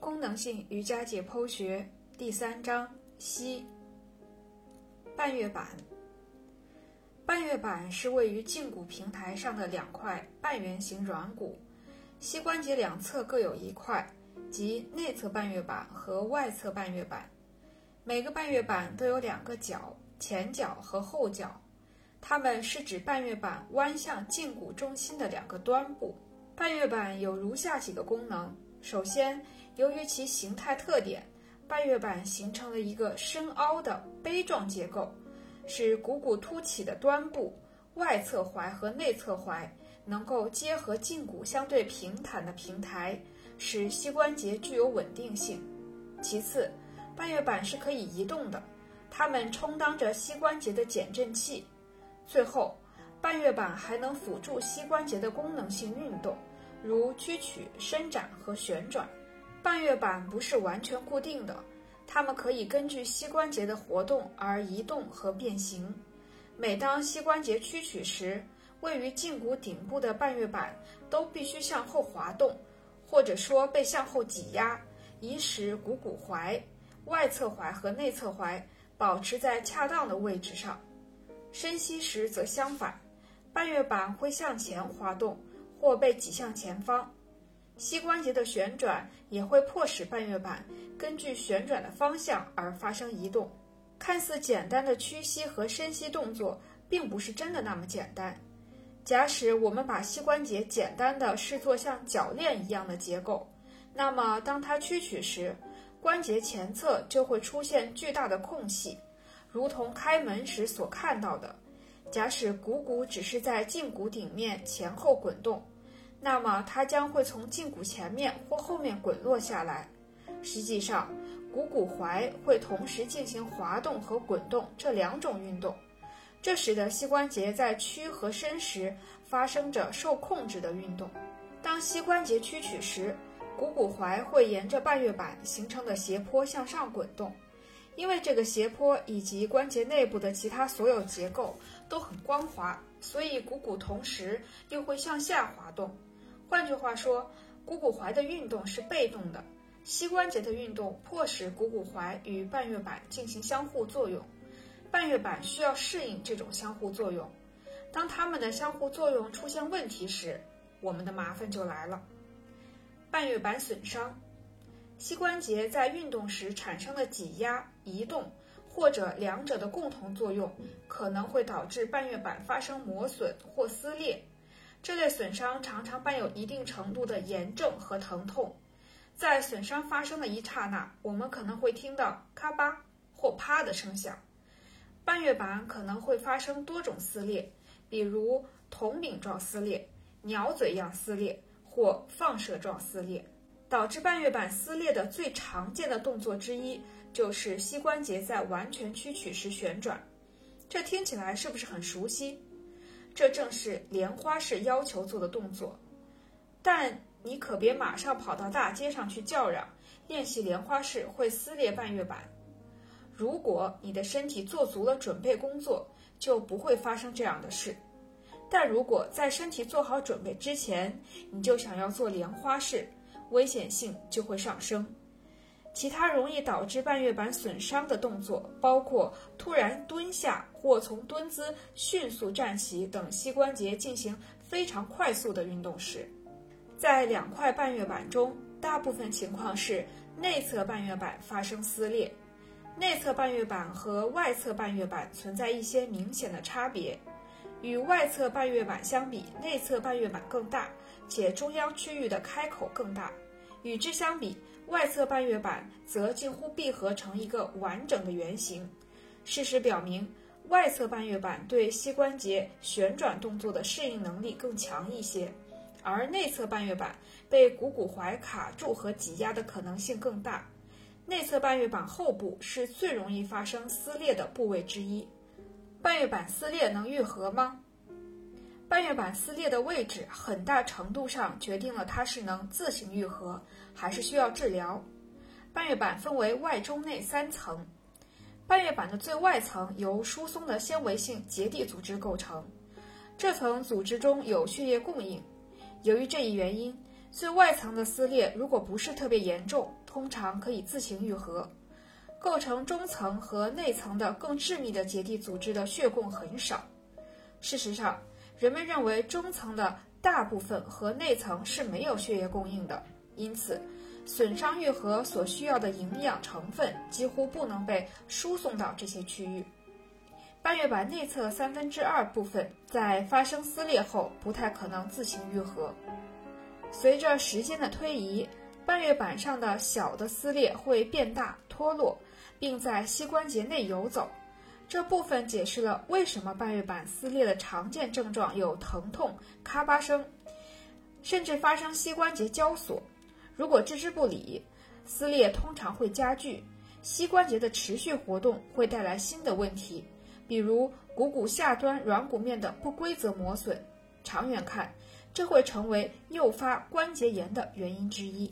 功能性瑜伽解剖学第三章：膝。半月板。半月板是位于胫骨平台上的两块半圆形软骨，膝关节两侧各有一块，即内侧半月板和外侧半月板。每个半月板都有两个角，前角和后角，它们是指半月板弯向胫骨中心的两个端部。半月板有如下几个功能：首先，由于其形态特点，半月板形成了一个深凹的杯状结构，使股骨凸起的端部、外侧踝和内侧踝能够结合胫骨相对平坦的平台，使膝关节具有稳定性。其次，半月板是可以移动的，它们充当着膝关节的减震器。最后，半月板还能辅助膝关节的功能性运动，如屈曲、伸展和旋转。半月板不是完全固定的，它们可以根据膝关节的活动而移动和变形。每当膝关节屈曲时，位于胫骨顶部的半月板都必须向后滑动，或者说被向后挤压，以使股骨踝、外侧踝和内侧踝保持在恰当的位置上。伸膝时则相反，半月板会向前滑动，或被挤向前方。膝关节的旋转也会迫使半月板根据旋转的方向而发生移动。看似简单的屈膝和伸膝动作，并不是真的那么简单。假使我们把膝关节简单的视作像铰链一样的结构，那么当它屈曲时，关节前侧就会出现巨大的空隙，如同开门时所看到的。假使股骨只是在胫骨顶面前后滚动。那么它将会从胫骨前面或后面滚落下来。实际上，股骨踝会同时进行滑动和滚动这两种运动，这使得膝关节在屈和伸时发生着受控制的运动。当膝关节屈曲时，股骨踝会沿着半月板形成的斜坡向上滚动。因为这个斜坡以及关节内部的其他所有结构都很光滑，所以股骨同时又会向下滑动。换句话说，股骨踝的运动是被动的，膝关节的运动迫使股骨踝与半月板进行相互作用，半月板需要适应这种相互作用。当它们的相互作用出现问题时，我们的麻烦就来了。半月板损伤，膝关节在运动时产生的挤压、移动或者两者的共同作用，可能会导致半月板发生磨损或撕裂。这类损伤常常伴有一定程度的炎症和疼痛，在损伤发生的一刹那，我们可能会听到咔吧或啪的声响。半月板可能会发生多种撕裂，比如铜柄状撕裂、鸟嘴样撕裂或放射状撕裂。导致半月板撕裂的最常见的动作之一，就是膝关节在完全屈曲时旋转。这听起来是不是很熟悉？这正是莲花式要求做的动作，但你可别马上跑到大街上去叫嚷，练习莲花式会撕裂半月板。如果你的身体做足了准备工作，就不会发生这样的事。但如果在身体做好准备之前，你就想要做莲花式，危险性就会上升。其他容易导致半月板损伤的动作包括突然蹲下或从蹲姿迅速站起等膝关节进行非常快速的运动时。在两块半月板中，大部分情况是内侧半月板发生撕裂。内侧半月板和外侧半月板存在一些明显的差别。与外侧半月板相比，内侧半月板更大，且中央区域的开口更大。与之相比，外侧半月板则近乎闭合成一个完整的圆形。事实表明，外侧半月板对膝关节旋转动作的适应能力更强一些，而内侧半月板被股骨踝卡住和挤压的可能性更大。内侧半月板后部是最容易发生撕裂的部位之一。半月板撕裂能愈合吗？半月板撕裂的位置很大程度上决定了它是能自行愈合，还是需要治疗。半月板分为外、中、内三层。半月板的最外层由疏松的纤维性结缔组织构成，这层组织中有血液供应。由于这一原因，最外层的撕裂如果不是特别严重，通常可以自行愈合。构成中层和内层的更致密的结缔组织的血供很少。事实上，人们认为中层的大部分和内层是没有血液供应的，因此损伤愈合所需要的营养成分几乎不能被输送到这些区域。半月板内侧三分之二部分在发生撕裂后不太可能自行愈合。随着时间的推移，半月板上的小的撕裂会变大、脱落，并在膝关节内游走。这部分解释了为什么半月板撕裂的常见症状有疼痛、咔吧声，甚至发生膝关节交锁。如果置之不理，撕裂通常会加剧，膝关节的持续活动会带来新的问题。比如股骨下端软骨面的不规则磨损，长远看，这会成为诱发关节炎的原因之一。